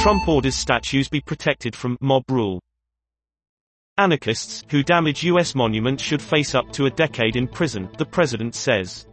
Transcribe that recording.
Trump orders statues be protected from mob rule. Anarchists who damage U.S. monuments should face up to a decade in prison, the president says.